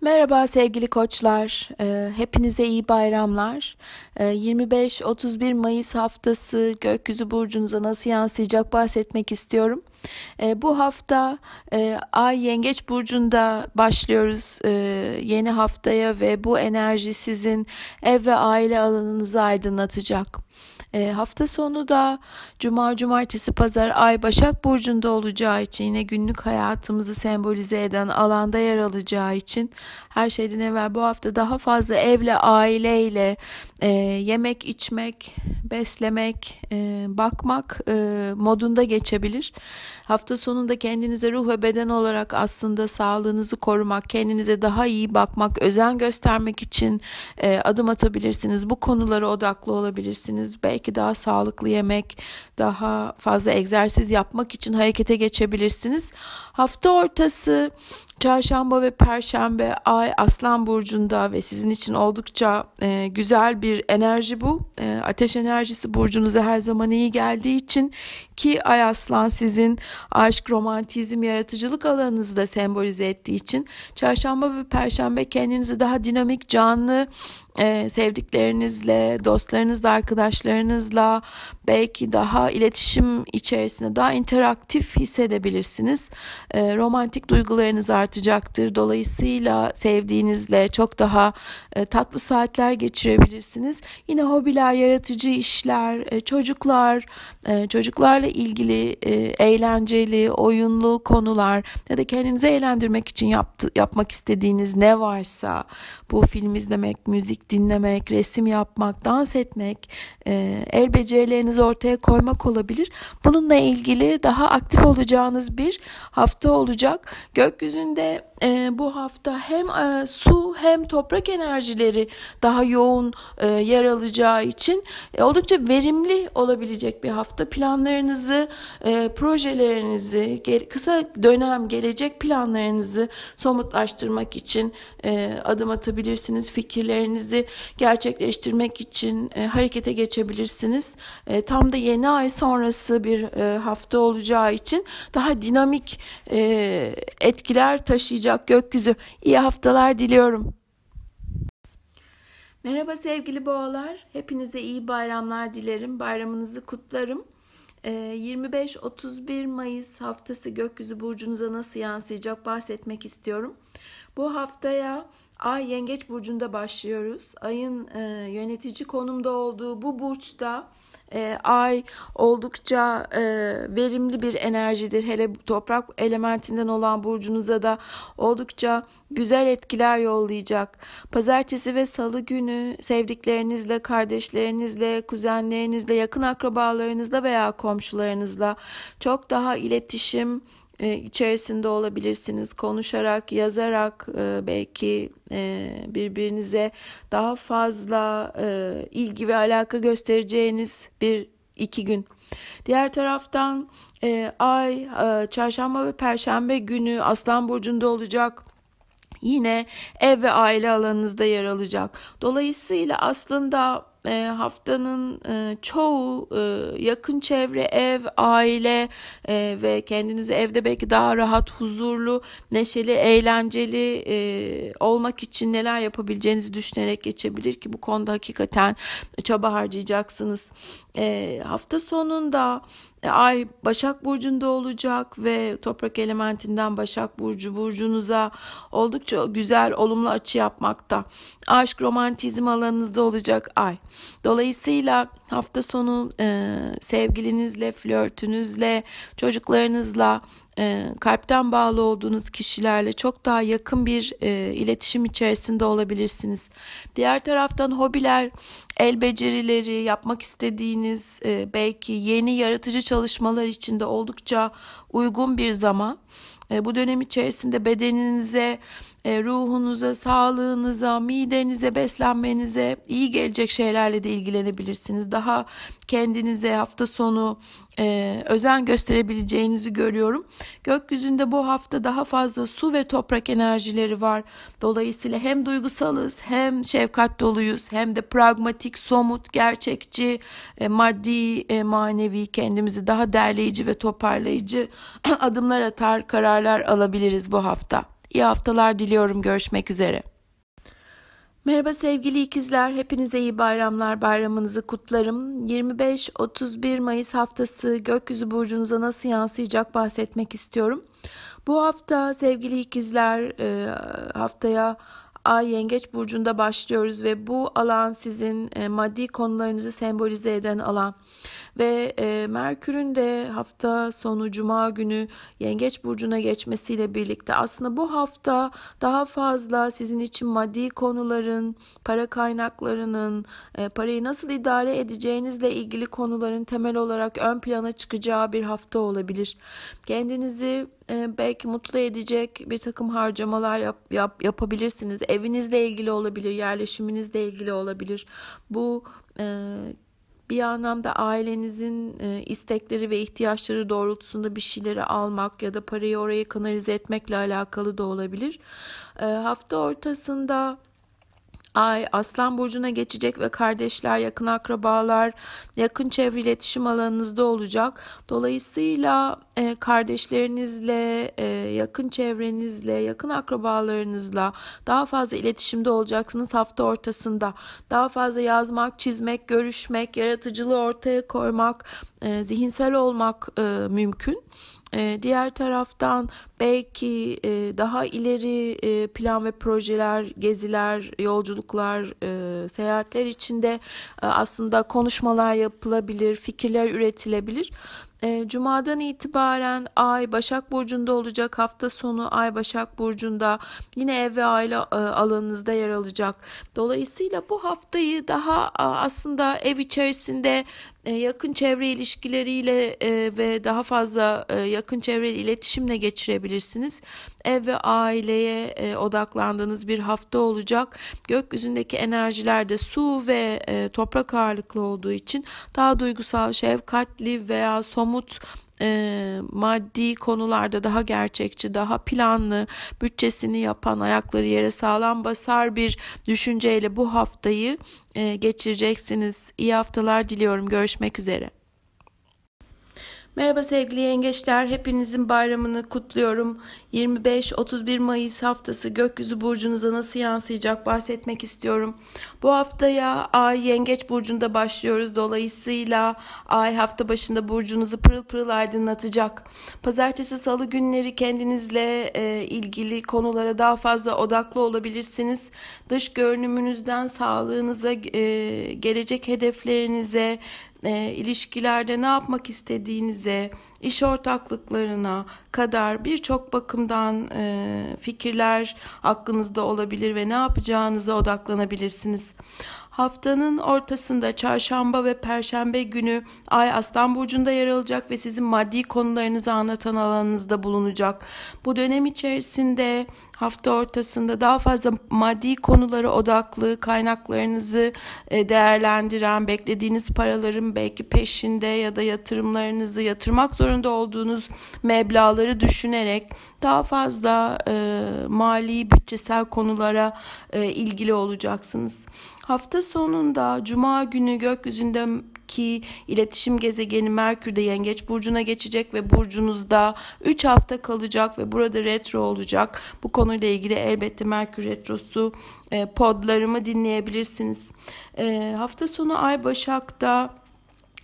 Merhaba sevgili koçlar, ee, hepinize iyi bayramlar. 25-31 ee, Mayıs haftası gökyüzü burcunuza nasıl yansıyacak bahsetmek istiyorum. Ee, bu hafta e, Ay Yengeç burcunda başlıyoruz e, yeni haftaya ve bu enerji sizin ev ve aile alanınızı aydınlatacak. E, hafta sonu da cuma, cumartesi, pazar ay Başak Burcu'nda olacağı için yine günlük hayatımızı sembolize eden alanda yer alacağı için her şeyden evvel bu hafta daha fazla evle, aileyle e, yemek, içmek, beslemek, e, bakmak e, modunda geçebilir. Hafta sonunda kendinize ruh ve beden olarak aslında sağlığınızı korumak, kendinize daha iyi bakmak, özen göstermek için e, adım atabilirsiniz. Bu konulara odaklı olabilirsiniz. Belki daha sağlıklı yemek, daha fazla egzersiz yapmak için harekete geçebilirsiniz. Hafta ortası Çarşamba ve Perşembe Ay Aslan Burcu'nda ve sizin için oldukça e, güzel bir enerji bu. E, ateş enerjisi burcunuza her zaman iyi geldiği için ki Ay Aslan sizin aşk, romantizm, yaratıcılık alanınızı da sembolize ettiği için Çarşamba ve Perşembe kendinizi daha dinamik, canlı, e, sevdiklerinizle, dostlarınızla, arkadaşlarınızla belki daha iletişim içerisinde daha interaktif hissedebilirsiniz. E, romantik duygularınız artacaktır. Dolayısıyla sevdiğinizle çok daha e, tatlı saatler geçirebilirsiniz. Yine hobiler, yaratıcı işler, e, çocuklar, e, çocuklarla ilgili e, eğlenceli, oyunlu konular ya da kendinizi eğlendirmek için yaptı, yapmak istediğiniz ne varsa bu film izlemek, müzik dinlemek, resim yapmak, dans etmek, e, el becerilerinizi ortaya koymak olabilir. Bununla ilgili daha aktif olacağınız bir hafta olacak. Gökyüzünde e, bu hafta hem e, su hem toprak enerjileri daha yoğun yer alacağı için oldukça verimli olabilecek bir hafta. Planlarınızı, projelerinizi, kısa dönem gelecek planlarınızı somutlaştırmak için adım atabilirsiniz. Fikirlerinizi gerçekleştirmek için e, harekete geçebilirsiniz. E, tam da yeni ay sonrası bir e, hafta olacağı için daha dinamik e, etkiler taşıyacak gökyüzü. İyi haftalar diliyorum. Merhaba sevgili boğalar. Hepinize iyi bayramlar dilerim. Bayramınızı kutlarım. 25-31 ee, Mayıs haftası gökyüzü burcunuza nasıl yansıyacak bahsetmek istiyorum. Bu haftaya Ay Yengeç burcunda başlıyoruz. Ayın e, yönetici konumda olduğu bu burçta e, ay oldukça e, verimli bir enerjidir. Hele toprak elementinden olan burcunuza da oldukça güzel etkiler yollayacak. Pazartesi ve salı günü sevdiklerinizle, kardeşlerinizle, kuzenlerinizle, yakın akrabalarınızla veya komşularınızla çok daha iletişim, içerisinde olabilirsiniz. Konuşarak, yazarak e, belki e, birbirinize daha fazla ilgi ve alaka göstereceğiniz bir iki gün. Diğer taraftan ay çarşamba ve perşembe günü Aslan burcunda olacak yine ev ve aile alanınızda yer alacak. Dolayısıyla aslında e, haftanın e, çoğu e, yakın çevre, ev, aile e, ve kendinizi evde belki daha rahat, huzurlu, neşeli, eğlenceli e, olmak için neler yapabileceğinizi düşünerek geçebilir ki bu konuda hakikaten çaba harcayacaksınız. E, hafta sonunda Ay Başak Burcu'nda olacak ve toprak elementinden Başak Burcu burcunuza oldukça güzel olumlu açı yapmakta. Aşk romantizm alanınızda olacak Ay. Dolayısıyla hafta sonu e, sevgilinizle, flörtünüzle, çocuklarınızla e, kalpten bağlı olduğunuz kişilerle çok daha yakın bir e, iletişim içerisinde olabilirsiniz. Diğer taraftan hobiler, el becerileri, yapmak istediğiniz e, belki yeni yaratıcı çalışmalar içinde oldukça uygun bir zaman. E, bu dönem içerisinde bedeninize, e, ruhunuza, sağlığınıza, midenize, beslenmenize iyi gelecek şeylerle de ilgilenebilirsiniz. Daha kendinize hafta sonu e, özen gösterebileceğinizi görüyorum. Gökyüzünde bu hafta daha fazla su ve toprak enerjileri var. Dolayısıyla hem duygusalız hem şefkat doluyuz hem de pragmatik, somut, gerçekçi, e, maddi, e, manevi kendimizi daha derleyici ve toparlayıcı adımlar atar, kararlar alabiliriz bu hafta. İyi haftalar diliyorum. Görüşmek üzere. Merhaba sevgili ikizler, hepinize iyi bayramlar, bayramınızı kutlarım. 25-31 Mayıs haftası gökyüzü burcunuza nasıl yansıyacak bahsetmek istiyorum. Bu hafta sevgili ikizler e, haftaya Ay Yengeç burcunda başlıyoruz ve bu alan sizin e, maddi konularınızı sembolize eden alan ve e, Merkür'ün de hafta sonu Cuma günü Yengeç burcuna geçmesiyle birlikte aslında bu hafta daha fazla sizin için maddi konuların, para kaynaklarının, e, parayı nasıl idare edeceğinizle ilgili konuların temel olarak ön plana çıkacağı bir hafta olabilir. Kendinizi e, belki mutlu edecek bir takım harcamalar yap, yap, yapabilirsiniz. Evinizle ilgili olabilir, yerleşiminizle ilgili olabilir. Bu e, bir anlamda ailenizin e, istekleri ve ihtiyaçları doğrultusunda bir şeyleri almak ya da parayı oraya kanalize etmekle alakalı da olabilir. E, hafta ortasında Ay Aslan burcuna geçecek ve kardeşler, yakın akrabalar, yakın çevre iletişim alanınızda olacak. Dolayısıyla e, kardeşlerinizle, e, yakın çevrenizle, yakın akrabalarınızla daha fazla iletişimde olacaksınız hafta ortasında. Daha fazla yazmak, çizmek, görüşmek, yaratıcılığı ortaya koymak, e, zihinsel olmak e, mümkün. E, diğer taraftan belki e, daha ileri e, plan ve projeler, geziler, yolculuklar, e, seyahatler içinde aslında konuşmalar yapılabilir, fikirler üretilebilir. Cuma'dan itibaren Ay Başak Burcu'nda olacak. Hafta sonu Ay Başak Burcu'nda yine ev ve aile alanınızda yer alacak. Dolayısıyla bu haftayı daha aslında ev içerisinde yakın çevre ilişkileriyle e, ve daha fazla e, yakın çevre iletişimle geçirebilirsiniz. Ev ve aileye odaklandığınız bir hafta olacak. Gökyüzündeki enerjiler de su ve toprak ağırlıklı olduğu için daha duygusal, şefkatli veya somut e, maddi konularda daha gerçekçi, daha planlı, bütçesini yapan, ayakları yere sağlam basar bir düşünceyle bu haftayı e, geçireceksiniz. İyi haftalar diliyorum. Görüşmek üzere. Merhaba sevgili yengeçler, hepinizin bayramını kutluyorum. 25-31 Mayıs haftası gökyüzü burcunuza nasıl yansıyacak bahsetmek istiyorum. Bu haftaya Ay Yengeç burcunda başlıyoruz. Dolayısıyla Ay hafta başında burcunuzu pırıl pırıl aydınlatacak. Pazartesi, salı günleri kendinizle e, ilgili konulara daha fazla odaklı olabilirsiniz. Dış görünümünüzden sağlığınıza, e, gelecek hedeflerinize, e, ilişkilerde ne yapmak istediğinize, iş ortaklıklarına kadar birçok bakımdan e, fikirler aklınızda olabilir ve ne yapacağınıza odaklanabilirsiniz. Haftanın ortasında çarşamba ve perşembe günü Ay Aslan Burcu'nda yer alacak ve sizin maddi konularınızı anlatan alanınızda bulunacak. Bu dönem içerisinde hafta ortasında daha fazla maddi konulara odaklı kaynaklarınızı e, değerlendiren, beklediğiniz paraların belki peşinde ya da yatırımlarınızı yatırmak zorunda olduğunuz meblaları düşünerek daha fazla e, mali bütçesel konulara e, ilgili olacaksınız. Hafta sonunda Cuma günü gökyüzündeki iletişim gezegeni Merkür de Yengeç Burcu'na geçecek ve burcunuzda 3 hafta kalacak ve burada retro olacak. Bu konuyla ilgili elbette Merkür Retrosu e, podlarımı dinleyebilirsiniz. E, hafta sonu Ay Başak'ta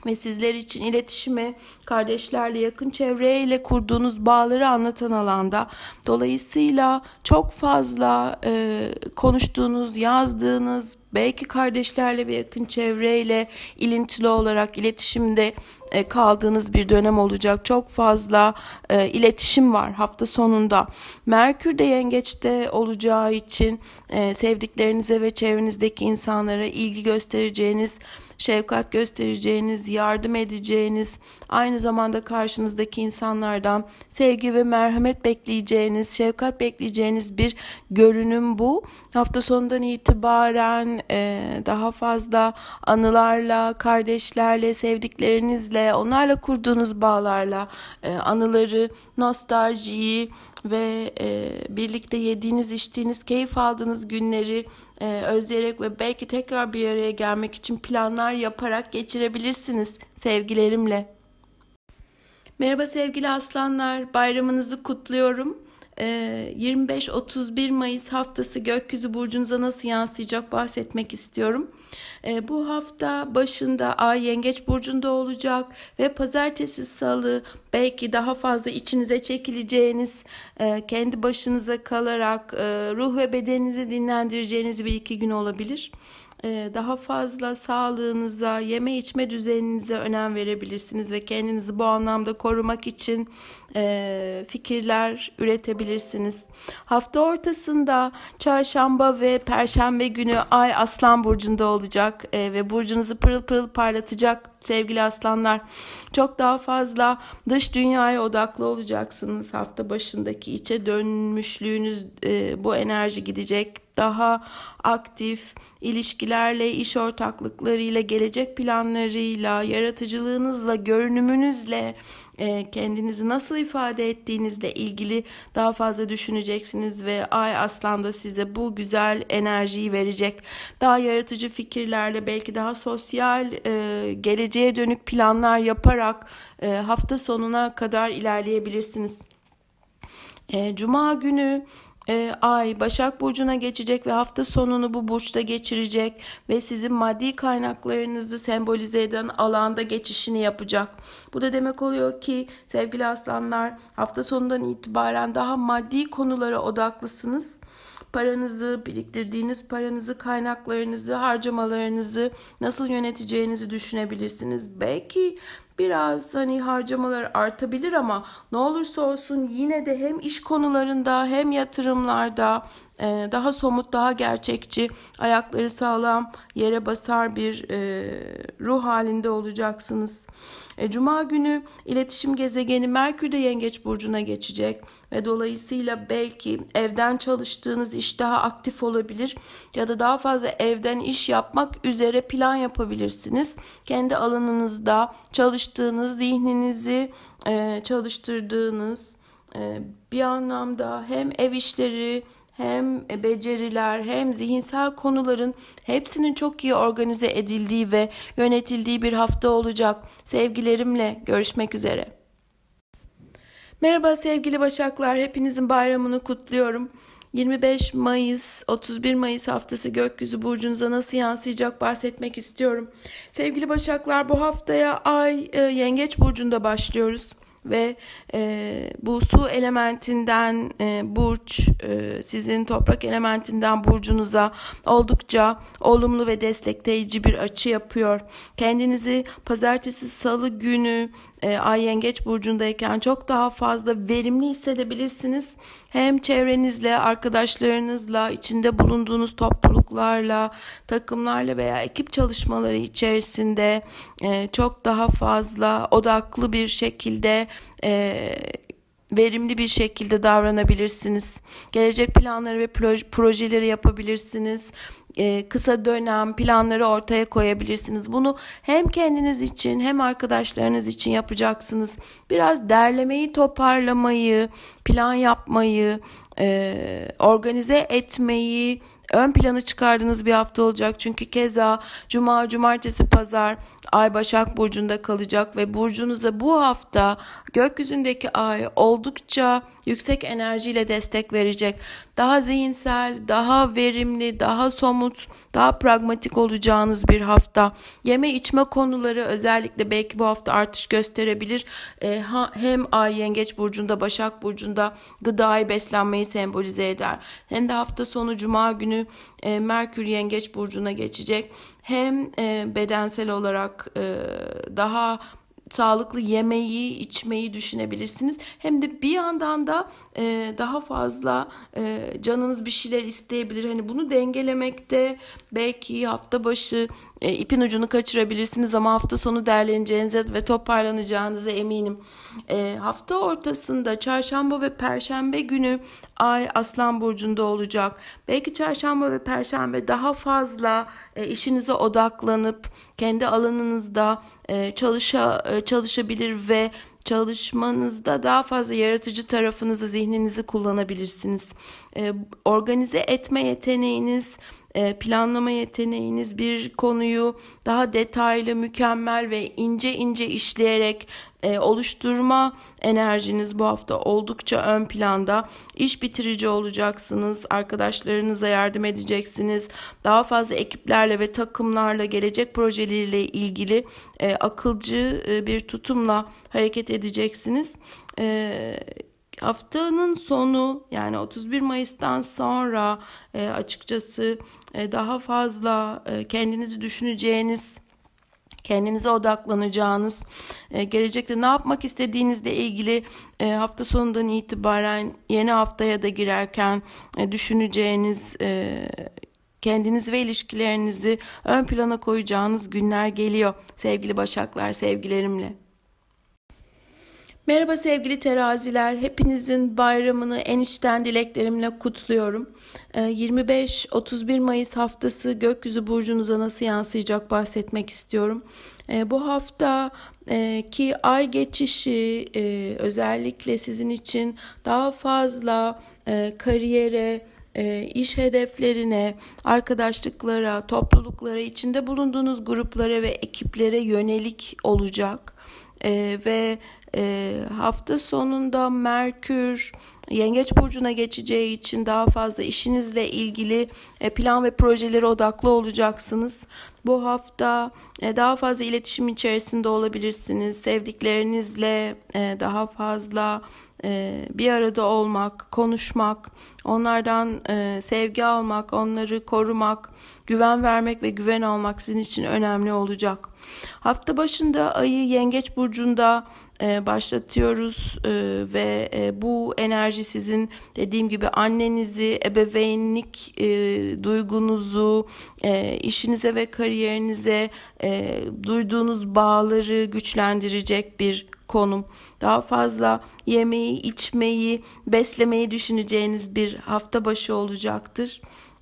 ve sizler için iletişimi kardeşlerle yakın çevreyle kurduğunuz bağları anlatan alanda dolayısıyla çok fazla e, konuştuğunuz yazdığınız belki kardeşlerle ve yakın çevreyle ilintili olarak iletişimde e, kaldığınız bir dönem olacak. Çok fazla e, iletişim var hafta sonunda. Merkür de yengeçte olacağı için e, sevdiklerinize ve çevrenizdeki insanlara ilgi göstereceğiniz şefkat göstereceğiniz, yardım edeceğiniz, aynı zamanda karşınızdaki insanlardan sevgi ve merhamet bekleyeceğiniz, şefkat bekleyeceğiniz bir görünüm bu. Hafta sonundan itibaren e, daha fazla anılarla, kardeşlerle, sevdiklerinizle, onlarla kurduğunuz bağlarla e, anıları, nostaljiyi ve e, birlikte yediğiniz, içtiğiniz, keyif aldığınız günleri e, özleyerek ve belki tekrar bir araya gelmek için planlar yaparak geçirebilirsiniz sevgilerimle. Merhaba sevgili aslanlar, bayramınızı kutluyorum. 25-31 Mayıs haftası gökyüzü burcunuza nasıl yansıyacak bahsetmek istiyorum. E, bu hafta başında Ay Yengeç burcunda olacak ve pazartesi salı belki daha fazla içinize çekileceğiniz, e, kendi başınıza kalarak e, ruh ve bedeninizi dinlendireceğiniz bir iki gün olabilir. E, daha fazla sağlığınıza, yeme içme düzeninize önem verebilirsiniz ve kendinizi bu anlamda korumak için e, fikirler üretebilirsiniz. Hafta ortasında çarşamba ve perşembe günü Ay Aslan Burcu'nda olacak e, ve burcunuzu pırıl pırıl parlatacak sevgili aslanlar. Çok daha fazla dış dünyaya odaklı olacaksınız hafta başındaki içe dönmüşlüğünüz e, bu enerji gidecek. Daha aktif ilişkilerle, iş ortaklıklarıyla, gelecek planlarıyla, yaratıcılığınızla, görünümünüzle, kendinizi nasıl ifade ettiğinizle ilgili daha fazla düşüneceksiniz ve Ay Aslan da size bu güzel enerjiyi verecek. Daha yaratıcı fikirlerle belki daha sosyal e, geleceğe dönük planlar yaparak e, hafta sonuna kadar ilerleyebilirsiniz. Cuma günü e, ay Başak Burcu'na geçecek ve hafta sonunu bu burçta geçirecek ve sizin maddi kaynaklarınızı sembolize eden alanda geçişini yapacak. Bu da demek oluyor ki sevgili aslanlar hafta sonundan itibaren daha maddi konulara odaklısınız paranızı, biriktirdiğiniz paranızı, kaynaklarınızı, harcamalarınızı nasıl yöneteceğinizi düşünebilirsiniz. Belki biraz hani harcamalar artabilir ama ne olursa olsun yine de hem iş konularında hem yatırımlarda e, daha somut, daha gerçekçi, ayakları sağlam, yere basar bir e, ruh halinde olacaksınız. E, Cuma günü iletişim gezegeni Merkür de Yengeç burcuna geçecek ve dolayısıyla belki evden çalıştığınız iş daha aktif olabilir ya da daha fazla evden iş yapmak üzere plan yapabilirsiniz. Kendi alanınızda çalıştığınız, zihninizi e, çalıştırdığınız e, bir anlamda hem ev işleri hem beceriler hem zihinsel konuların hepsinin çok iyi organize edildiği ve yönetildiği bir hafta olacak. Sevgilerimle görüşmek üzere. Merhaba sevgili Başaklar, hepinizin bayramını kutluyorum. 25 Mayıs, 31 Mayıs haftası gökyüzü burcunuza nasıl yansıyacak bahsetmek istiyorum. Sevgili Başaklar bu haftaya Ay e, Yengeç burcunda başlıyoruz ve e, bu su elementinden e, burç e, sizin toprak elementinden burcunuza oldukça olumlu ve destekleyici bir açı yapıyor. Kendinizi pazartesi salı günü e, Ay Yengeç burcundayken çok daha fazla verimli hissedebilirsiniz. Hem çevrenizle, arkadaşlarınızla, içinde bulunduğunuz topluluklarla, takımlarla veya ekip çalışmaları içerisinde e, çok daha fazla odaklı bir şekilde e, verimli bir şekilde davranabilirsiniz. Gelecek planları ve projeleri yapabilirsiniz e, kısa dönem planları ortaya koyabilirsiniz. Bunu hem kendiniz için hem arkadaşlarınız için yapacaksınız. Biraz derlemeyi, toparlamayı, plan yapmayı, e, organize etmeyi ön plana çıkardığınız bir hafta olacak. Çünkü keza cuma, cumartesi, pazar ay Başak Burcu'nda kalacak ve burcunuza bu hafta gökyüzündeki ay oldukça yüksek enerjiyle destek verecek. Daha zihinsel, daha verimli, daha somut, daha pragmatik olacağınız bir hafta. Yeme içme konuları özellikle belki bu hafta artış gösterebilir. Ee, ha, hem Ay Yengeç Burcu'nda, Başak Burcu'nda gıdayı beslenmeyi sembolize eder. Hem de hafta sonu Cuma günü e, Merkür Yengeç Burcu'na geçecek. Hem e, bedensel olarak e, daha sağlıklı yemeği, içmeyi düşünebilirsiniz. Hem de bir yandan da e, daha fazla e, canınız bir şeyler isteyebilir. Hani bunu dengelemekte belki hafta başı e, ipin ucunu kaçırabilirsiniz ama hafta sonu derleneceğinize ve toparlanacağınıza eminim. E, hafta ortasında çarşamba ve perşembe günü ay Aslan Burcu'nda olacak. Belki çarşamba ve perşembe daha fazla e, işinize odaklanıp kendi alanınızda e, çalışa, e, çalışabilir ve çalışmanızda daha fazla yaratıcı tarafınızı, zihninizi kullanabilirsiniz. E, organize etme yeteneğiniz planlama yeteneğiniz bir konuyu daha detaylı, mükemmel ve ince ince işleyerek e, oluşturma enerjiniz bu hafta oldukça ön planda. İş bitirici olacaksınız, arkadaşlarınıza yardım edeceksiniz. Daha fazla ekiplerle ve takımlarla gelecek projeleriyle ilgili e, akılcı e, bir tutumla hareket edeceksiniz. Haftanın sonu yani 31 Mayıs'tan sonra e, açıkçası e, daha fazla e, kendinizi düşüneceğiniz kendinize odaklanacağınız, e, gelecekte ne yapmak istediğinizle ilgili e, hafta sonundan itibaren yeni haftaya da girerken e, düşüneceğiniz, kendiniz ve ilişkilerinizi ön plana koyacağınız günler geliyor sevgili Başaklar, sevgilerimle. Merhaba sevgili teraziler. Hepinizin bayramını en içten dileklerimle kutluyorum. 25-31 ee, Mayıs haftası gökyüzü burcunuza nasıl yansıyacak bahsetmek istiyorum. Ee, bu hafta e, ki ay geçişi e, özellikle sizin için daha fazla e, kariyere, iş hedeflerine, arkadaşlıklara, topluluklara, içinde bulunduğunuz gruplara ve ekiplere yönelik olacak. Ve e, hafta sonunda Merkür Yengeç burcuna geçeceği için daha fazla işinizle ilgili e, plan ve projelere odaklı olacaksınız. Bu hafta e, daha fazla iletişim içerisinde olabilirsiniz. Sevdiklerinizle e, daha fazla e, bir arada olmak, konuşmak, onlardan e, sevgi almak, onları korumak, güven vermek ve güven almak sizin için önemli olacak. Hafta başında ayı Yengeç burcunda e, başlatıyoruz e, ve e, bu enerji sizin dediğim gibi annenizi, ebeveynlik e, duygunuzu, e, işinize ve kariyerinize e, duyduğunuz bağları güçlendirecek bir konum. Daha fazla yemeği, içmeyi, beslemeyi düşüneceğiniz bir hafta başı olacaktır.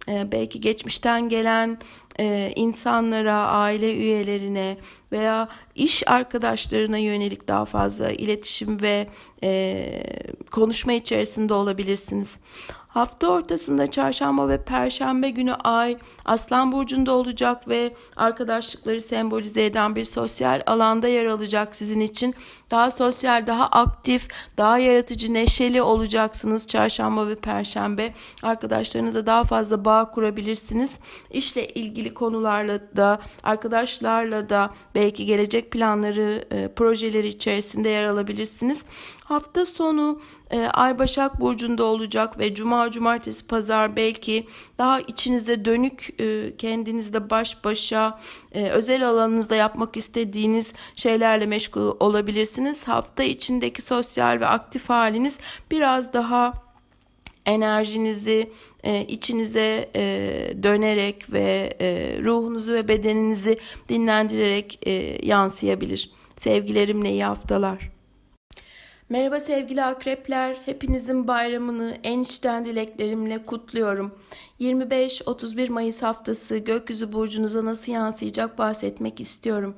Ee, belki geçmişten gelen e, insanlara, aile üyelerine veya iş arkadaşlarına yönelik daha fazla iletişim ve e, konuşma içerisinde olabilirsiniz. Hafta ortasında çarşamba ve perşembe günü ay Aslan burcunda olacak ve arkadaşlıkları sembolize eden bir sosyal alanda yer alacak sizin için. Daha sosyal, daha aktif, daha yaratıcı, neşeli olacaksınız çarşamba ve perşembe. Arkadaşlarınıza daha fazla bağ kurabilirsiniz. İşle ilgili konularla da, arkadaşlarla da belki gelecek planları, e, projeleri içerisinde yer alabilirsiniz. Hafta sonu e, Ay Başak Burcu'nda olacak ve Cuma, Cumartesi, Pazar belki daha içinize dönük e, kendinizde baş başa e, özel alanınızda yapmak istediğiniz şeylerle meşgul olabilirsiniz. Hafta içindeki sosyal ve aktif haliniz biraz daha enerjinizi e, içinize e, dönerek ve ruhunuzu ve bedeninizi dinlendirerek yansıyabilir. Sevgilerimle iyi haftalar. Merhaba sevgili akrepler. Hepinizin bayramını en içten dileklerimle kutluyorum. 25-31 Mayıs haftası gökyüzü burcunuza nasıl yansıyacak bahsetmek istiyorum.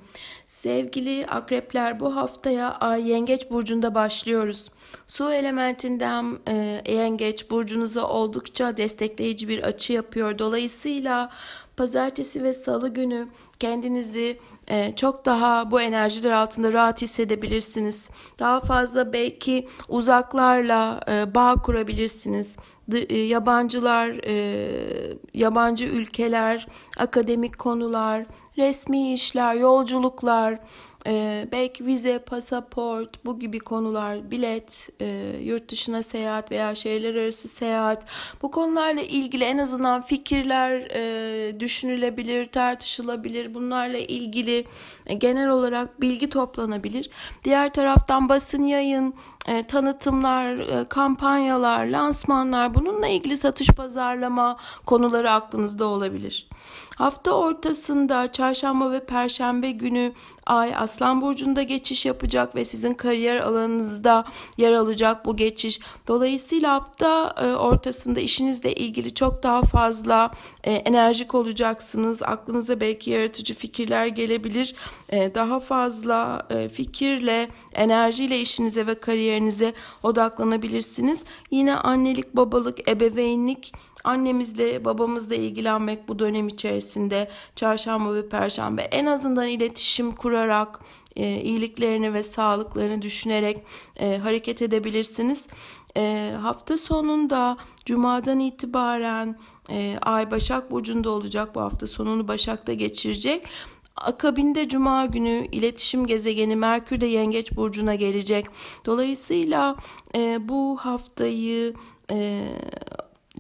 Sevgili akrepler bu haftaya Ay Yengeç burcunda başlıyoruz. Su elementinden e, Yengeç burcunuza oldukça destekleyici bir açı yapıyor. Dolayısıyla pazartesi ve salı günü kendinizi çok daha bu enerjiler altında rahat hissedebilirsiniz. Daha fazla belki uzaklarla e, bağ kurabilirsiniz. E, yabancılar, yabancı ülkeler, akademik konular, resmi işler, yolculuklar, e, belki vize, pasaport, bu gibi konular, bilet, e, yurt dışına seyahat veya şehirler arası seyahat, bu konularla ilgili en azından fikirler e, düşünülebilir, tartışılabilir. Bunlarla ilgili e, genel olarak bilgi toplanabilir. Diğer taraftan basın yayın, e, tanıtımlar, e, kampanyalar, lansmanlar, bununla ilgili satış pazarlama konuları aklınızda olabilir. Hafta ortasında çarşamba ve perşembe günü Ay Aslan Burcu'nda geçiş yapacak ve sizin kariyer alanınızda yer alacak bu geçiş. Dolayısıyla hafta e, ortasında işinizle ilgili çok daha fazla e, enerjik olacaksınız. Aklınıza belki yaratıcı fikirler gelebilir. E, daha fazla fikirle, enerjiyle işinize ve kariyer ilişkilerinize odaklanabilirsiniz. Yine annelik, babalık, ebeveynlik annemizle babamızla ilgilenmek bu dönem içerisinde çarşamba ve perşembe en azından iletişim kurarak e, iyiliklerini ve sağlıklarını düşünerek e, hareket edebilirsiniz. E, hafta sonunda cumadan itibaren e, Ay Başak Burcu'nda olacak bu hafta sonunu Başak'ta geçirecek. Akabinde Cuma günü iletişim gezegeni Merkür de Yengeç Burcu'na gelecek. Dolayısıyla e, bu haftayı e,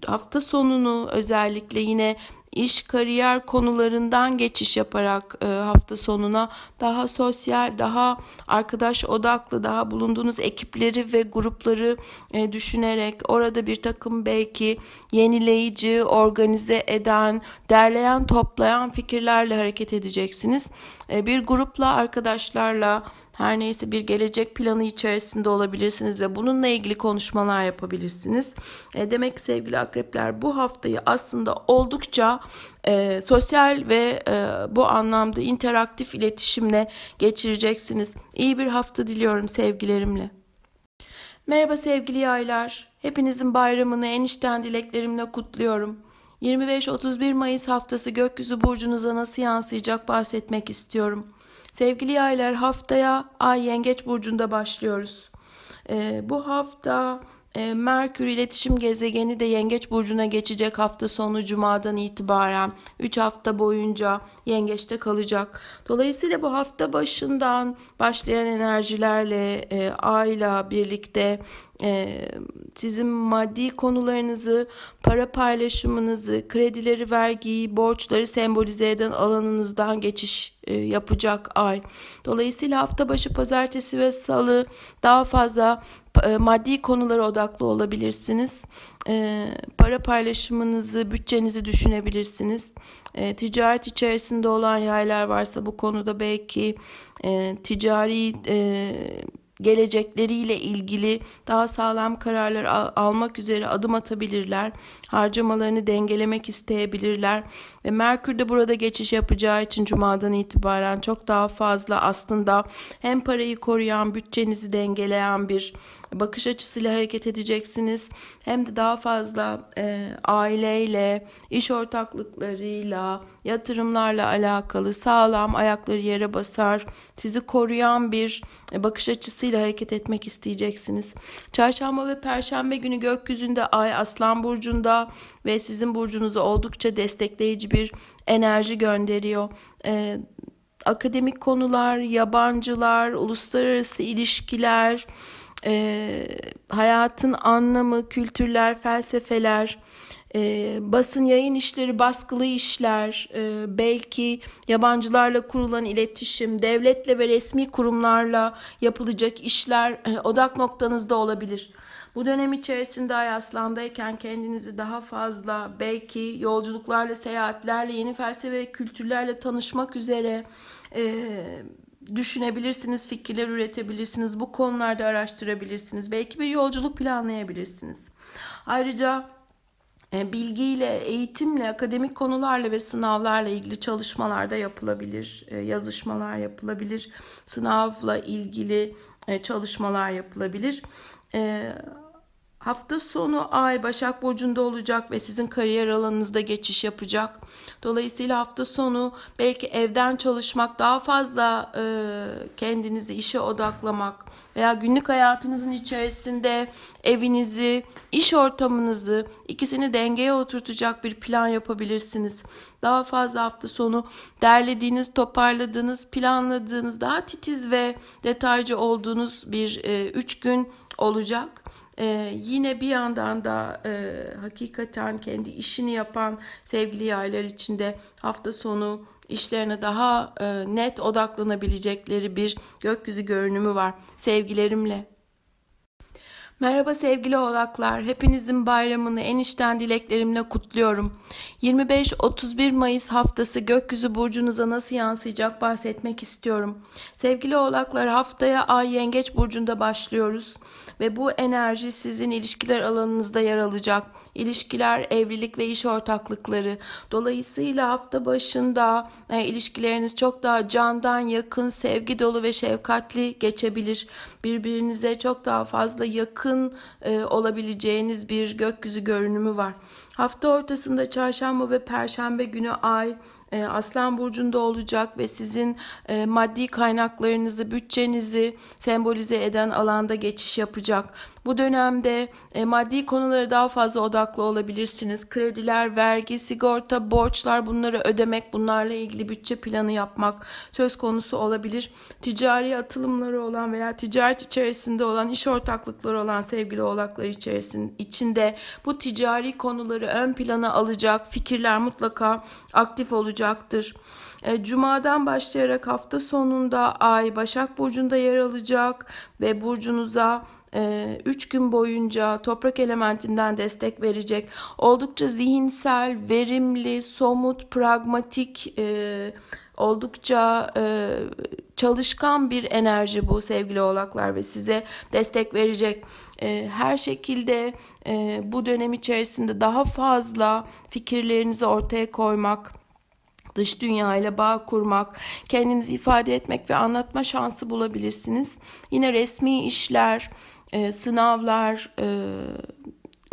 hafta sonunu özellikle yine iş kariyer konularından geçiş yaparak e, hafta sonuna daha sosyal, daha arkadaş odaklı, daha bulunduğunuz ekipleri ve grupları e, düşünerek orada bir takım belki yenileyici, organize eden, derleyen, toplayan fikirlerle hareket edeceksiniz. E, bir grupla, arkadaşlarla her neyse bir gelecek planı içerisinde olabilirsiniz ve bununla ilgili konuşmalar yapabilirsiniz. E, demek ki sevgili akrepler bu haftayı aslında oldukça e, sosyal ve e, bu anlamda interaktif iletişimle geçireceksiniz. İyi bir hafta diliyorum sevgilerimle. Merhaba sevgili yaylar. Hepinizin bayramını enişten dileklerimle kutluyorum. 25-31 Mayıs haftası gökyüzü burcunuza nasıl yansıyacak bahsetmek istiyorum. Sevgili yaylar haftaya Ay Yengeç Burcu'nda başlıyoruz. Ee, bu hafta Merkür iletişim gezegeni de Yengeç Burcu'na geçecek hafta sonu Cuma'dan itibaren 3 hafta boyunca Yengeç'te kalacak. Dolayısıyla bu hafta başından başlayan enerjilerle e, Ay'la birlikte e, sizin maddi konularınızı, para paylaşımınızı, kredileri, vergiyi, borçları sembolize eden alanınızdan geçiş e, yapacak ay. Dolayısıyla hafta başı pazartesi ve salı daha fazla e, maddi konulara odaklı olabilirsiniz. E, para paylaşımınızı, bütçenizi düşünebilirsiniz. Ticaret içerisinde olan yaylar varsa bu konuda belki e, ticari gelecekleriyle ilgili daha sağlam kararlar al- almak üzere adım atabilirler. Harcamalarını dengelemek isteyebilirler ve Merkür de burada geçiş yapacağı için cumadan itibaren çok daha fazla aslında hem parayı koruyan, bütçenizi dengeleyen bir bakış açısıyla hareket edeceksiniz. Hem de daha fazla e, aileyle, iş ortaklıklarıyla, yatırımlarla alakalı sağlam ayakları yere basar, sizi koruyan bir bakış açısıyla hareket etmek isteyeceksiniz. Çarşamba ve perşembe günü gökyüzünde ay Aslan burcunda ve sizin burcunuza oldukça destekleyici bir enerji gönderiyor. Ee, akademik konular, yabancılar, uluslararası ilişkiler, e, hayatın anlamı, kültürler, felsefeler, e, basın yayın işleri, baskılı işler, e, belki yabancılarla kurulan iletişim, devletle ve resmi kurumlarla yapılacak işler e, odak noktanızda olabilir. Bu dönem içerisinde Ay Aslan'dayken kendinizi daha fazla belki yolculuklarla, seyahatlerle, yeni felsefe ve kültürlerle tanışmak üzere e, düşünebilirsiniz, fikirler üretebilirsiniz, bu konularda araştırabilirsiniz. Belki bir yolculuk planlayabilirsiniz. Ayrıca e, bilgiyle, eğitimle, akademik konularla ve sınavlarla ilgili çalışmalar da yapılabilir, e, yazışmalar yapılabilir, sınavla ilgili e, çalışmalar yapılabilir. Hafta sonu Ay Başak Burcu'nda olacak ve sizin kariyer alanınızda geçiş yapacak. Dolayısıyla hafta sonu belki evden çalışmak, daha fazla e, kendinizi işe odaklamak veya günlük hayatınızın içerisinde evinizi, iş ortamınızı ikisini dengeye oturtacak bir plan yapabilirsiniz. Daha fazla hafta sonu derlediğiniz, toparladığınız, planladığınız, daha titiz ve detaycı olduğunuz bir e, üç gün olacak. Ee, yine bir yandan da e, hakikaten kendi işini yapan sevgili yaylar içinde hafta sonu işlerine daha e, net odaklanabilecekleri bir gökyüzü görünümü var. Sevgilerimle. Merhaba sevgili oğlaklar. Hepinizin bayramını en içten dileklerimle kutluyorum. 25-31 Mayıs haftası gökyüzü burcunuza nasıl yansıyacak bahsetmek istiyorum. Sevgili oğlaklar haftaya Ay Yengeç burcunda başlıyoruz ve bu enerji sizin ilişkiler alanınızda yer alacak. ilişkiler, evlilik ve iş ortaklıkları. Dolayısıyla hafta başında e, ilişkileriniz çok daha candan yakın, sevgi dolu ve şefkatli geçebilir. Birbirinize çok daha fazla yakın e, olabileceğiniz bir gökyüzü görünümü var. Hafta ortasında çarşamba ve perşembe günü ay e, Aslan Burcu'nda olacak ve sizin e, maddi kaynaklarınızı, bütçenizi sembolize eden alanda geçiş yapacak. Bu dönemde e, maddi konulara daha fazla odaklı olabilirsiniz. Krediler, vergi, sigorta, borçlar bunları ödemek, bunlarla ilgili bütçe planı yapmak söz konusu olabilir. Ticari atılımları olan veya ticaret içerisinde olan, iş ortaklıkları olan sevgili oğlaklar içerisinde içinde bu ticari konuları ön plana alacak fikirler mutlaka aktif olacaktır. E, Cuma'dan başlayarak hafta sonunda Ay Başak Burcu'nda yer alacak ve burcunuza 3 e, gün boyunca toprak elementinden destek verecek. Oldukça zihinsel, verimli, somut, pragmatik, e, oldukça çalışkan bir enerji bu sevgili oğlaklar ve size destek verecek. Her şekilde bu dönem içerisinde daha fazla fikirlerinizi ortaya koymak, dış dünya ile bağ kurmak, kendinizi ifade etmek ve anlatma şansı bulabilirsiniz. Yine resmi işler, e, sınavlar, e,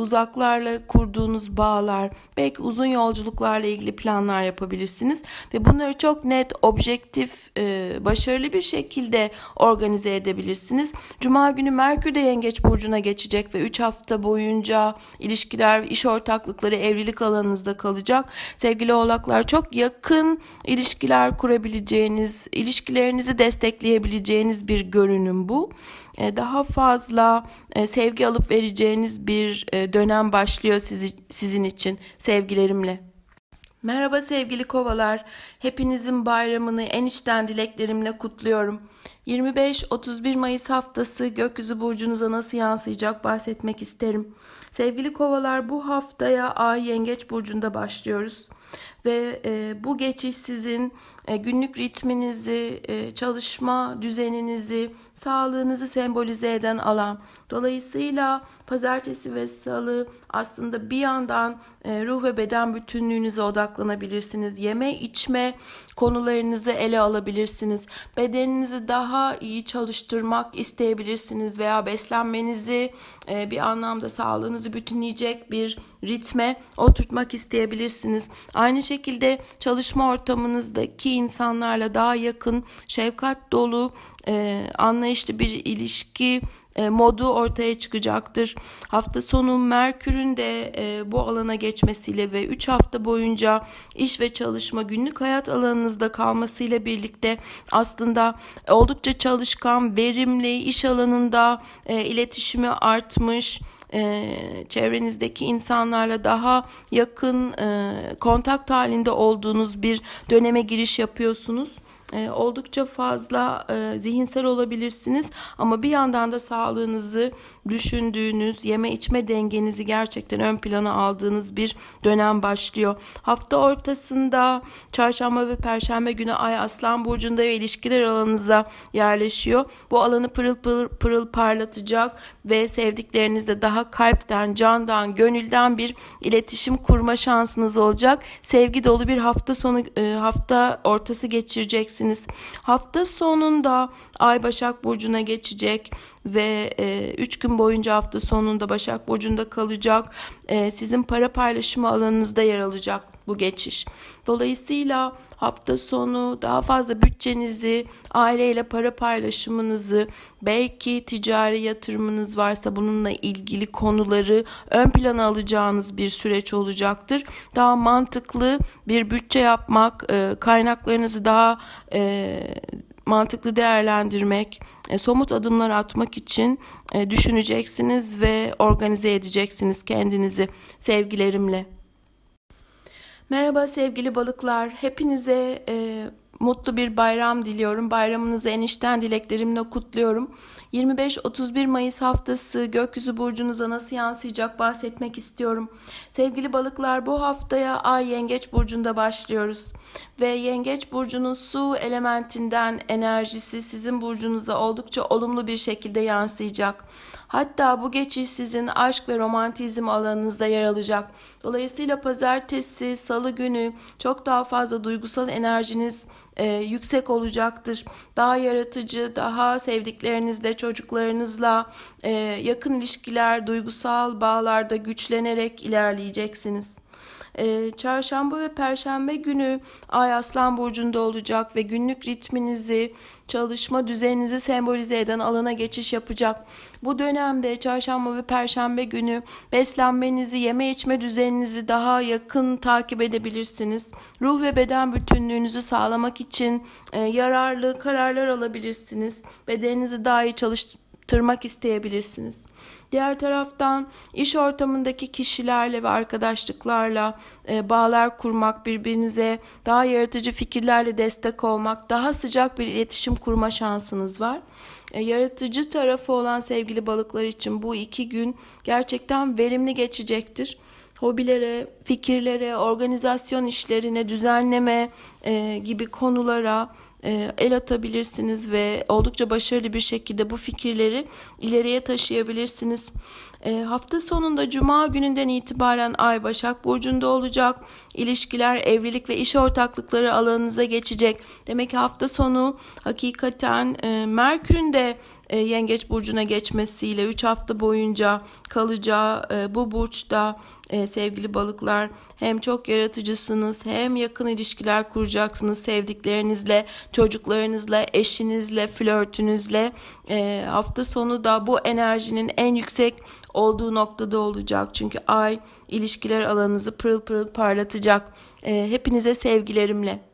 uzaklarla kurduğunuz bağlar, belki uzun yolculuklarla ilgili planlar yapabilirsiniz ve bunları çok net, objektif, e, başarılı bir şekilde organize edebilirsiniz. Cuma günü Merkür de Yengeç burcuna geçecek ve 3 hafta boyunca ilişkiler, iş ortaklıkları, evlilik alanınızda kalacak. Sevgili Oğlaklar çok yakın ilişkiler kurabileceğiniz, ilişkilerinizi destekleyebileceğiniz bir görünüm bu. E, daha fazla e, sevgi alıp vereceğiniz bir e, dönem başlıyor sizi, sizin için sevgilerimle. Merhaba sevgili kovalar. Hepinizin bayramını en içten dileklerimle kutluyorum. 25-31 Mayıs haftası gökyüzü burcunuza nasıl yansıyacak bahsetmek isterim. Sevgili kovalar bu haftaya Ay Yengeç burcunda başlıyoruz ve e, bu geçiş sizin e, günlük ritminizi, e, çalışma düzeninizi, sağlığınızı sembolize eden alan. Dolayısıyla pazartesi ve salı aslında bir yandan e, ruh ve beden bütünlüğünüze odaklanabilirsiniz. Yeme içme konularınızı ele alabilirsiniz. Bedeninizi daha iyi çalıştırmak isteyebilirsiniz veya beslenmenizi e, bir anlamda sağlığınızı bütünleyecek bir ritme oturtmak isteyebilirsiniz. Aynı şekilde çalışma ortamınızdaki insanlarla daha yakın, şefkat dolu, e, anlayışlı bir ilişki e, modu ortaya çıkacaktır. Hafta sonu Merkür'ün de e, bu alana geçmesiyle ve 3 hafta boyunca iş ve çalışma günlük hayat alanınızda kalmasıyla birlikte aslında oldukça çalışkan, verimli iş alanında e, iletişimi artmış, e, çevrenizdeki insanlarla daha yakın e, kontak halinde olduğunuz bir döneme giriş yapıyorsunuz e, oldukça fazla e, zihinsel olabilirsiniz ama bir yandan da sağlığınızı düşündüğünüz, yeme içme dengenizi gerçekten ön plana aldığınız bir dönem başlıyor. Hafta ortasında çarşamba ve perşembe günü Ay Aslan Burcu'nda ve ilişkiler alanınıza yerleşiyor. Bu alanı pırıl pırıl, pırıl parlatacak ve sevdiklerinizle daha kalpten, candan, gönülden bir iletişim kurma şansınız olacak. Sevgi dolu bir hafta sonu e, hafta ortası geçireceksiniz. Hafta sonunda Ay Başak Burcu'na geçecek ve 3 e, gün boyunca hafta sonunda Başak Burcu'nda kalacak. E, sizin para paylaşımı alanınızda yer alacak bu geçiş. Dolayısıyla hafta sonu daha fazla bütçenizi, aileyle para paylaşımınızı, belki ticari yatırımınız varsa bununla ilgili konuları ön plana alacağınız bir süreç olacaktır. Daha mantıklı bir bütçe yapmak, e, kaynaklarınızı daha e, mantıklı değerlendirmek, e, somut adımlar atmak için düşüneceksiniz ve organize edeceksiniz kendinizi sevgilerimle. Merhaba sevgili balıklar. Hepinize e, mutlu bir bayram diliyorum. Bayramınızı enişten dileklerimle kutluyorum. 25-31 Mayıs haftası gökyüzü burcunuza nasıl yansıyacak bahsetmek istiyorum. Sevgili balıklar bu haftaya Ay Yengeç burcunda başlıyoruz. Ve Yengeç burcunun su elementinden enerjisi sizin burcunuza oldukça olumlu bir şekilde yansıyacak. Hatta bu geçiş sizin aşk ve romantizm alanınızda yer alacak. Dolayısıyla pazartesi, salı günü çok daha fazla duygusal enerjiniz e, yüksek olacaktır. Daha yaratıcı, daha sevdiklerinizle, çocuklarınızla e, yakın ilişkiler, duygusal bağlarda güçlenerek ilerleyeceksiniz. Ee, çarşamba ve perşembe günü Ay Aslan Burcu'nda olacak ve günlük ritminizi, çalışma düzeninizi sembolize eden alana geçiş yapacak. Bu dönemde çarşamba ve perşembe günü beslenmenizi, yeme içme düzeninizi daha yakın takip edebilirsiniz. Ruh ve beden bütünlüğünüzü sağlamak için e, yararlı kararlar alabilirsiniz. Bedeninizi daha iyi çalıştırmak isteyebilirsiniz. Diğer taraftan iş ortamındaki kişilerle ve arkadaşlıklarla e, bağlar kurmak, birbirinize daha yaratıcı fikirlerle destek olmak, daha sıcak bir iletişim kurma şansınız var. E, yaratıcı tarafı olan sevgili balıklar için bu iki gün gerçekten verimli geçecektir hobilere, fikirlere, organizasyon işlerine, düzenleme e, gibi konulara el atabilirsiniz ve oldukça başarılı bir şekilde bu fikirleri ileriye taşıyabilirsiniz. E, hafta sonunda Cuma gününden itibaren Ay Başak Burcu'nda olacak. İlişkiler, evlilik ve iş ortaklıkları alanınıza geçecek. Demek ki hafta sonu hakikaten e, Merkür'ün de e, Yengeç Burcu'na geçmesiyle 3 hafta boyunca kalacağı e, bu burçta e, sevgili balıklar hem çok yaratıcısınız hem yakın ilişkiler kuracaksınız sevdiklerinizle, çocuklarınızla, eşinizle, flörtünüzle. E, hafta sonu da bu enerjinin en yüksek olduğu noktada olacak. Çünkü ay ilişkiler alanınızı pırıl pırıl parlatacak. E, hepinize sevgilerimle.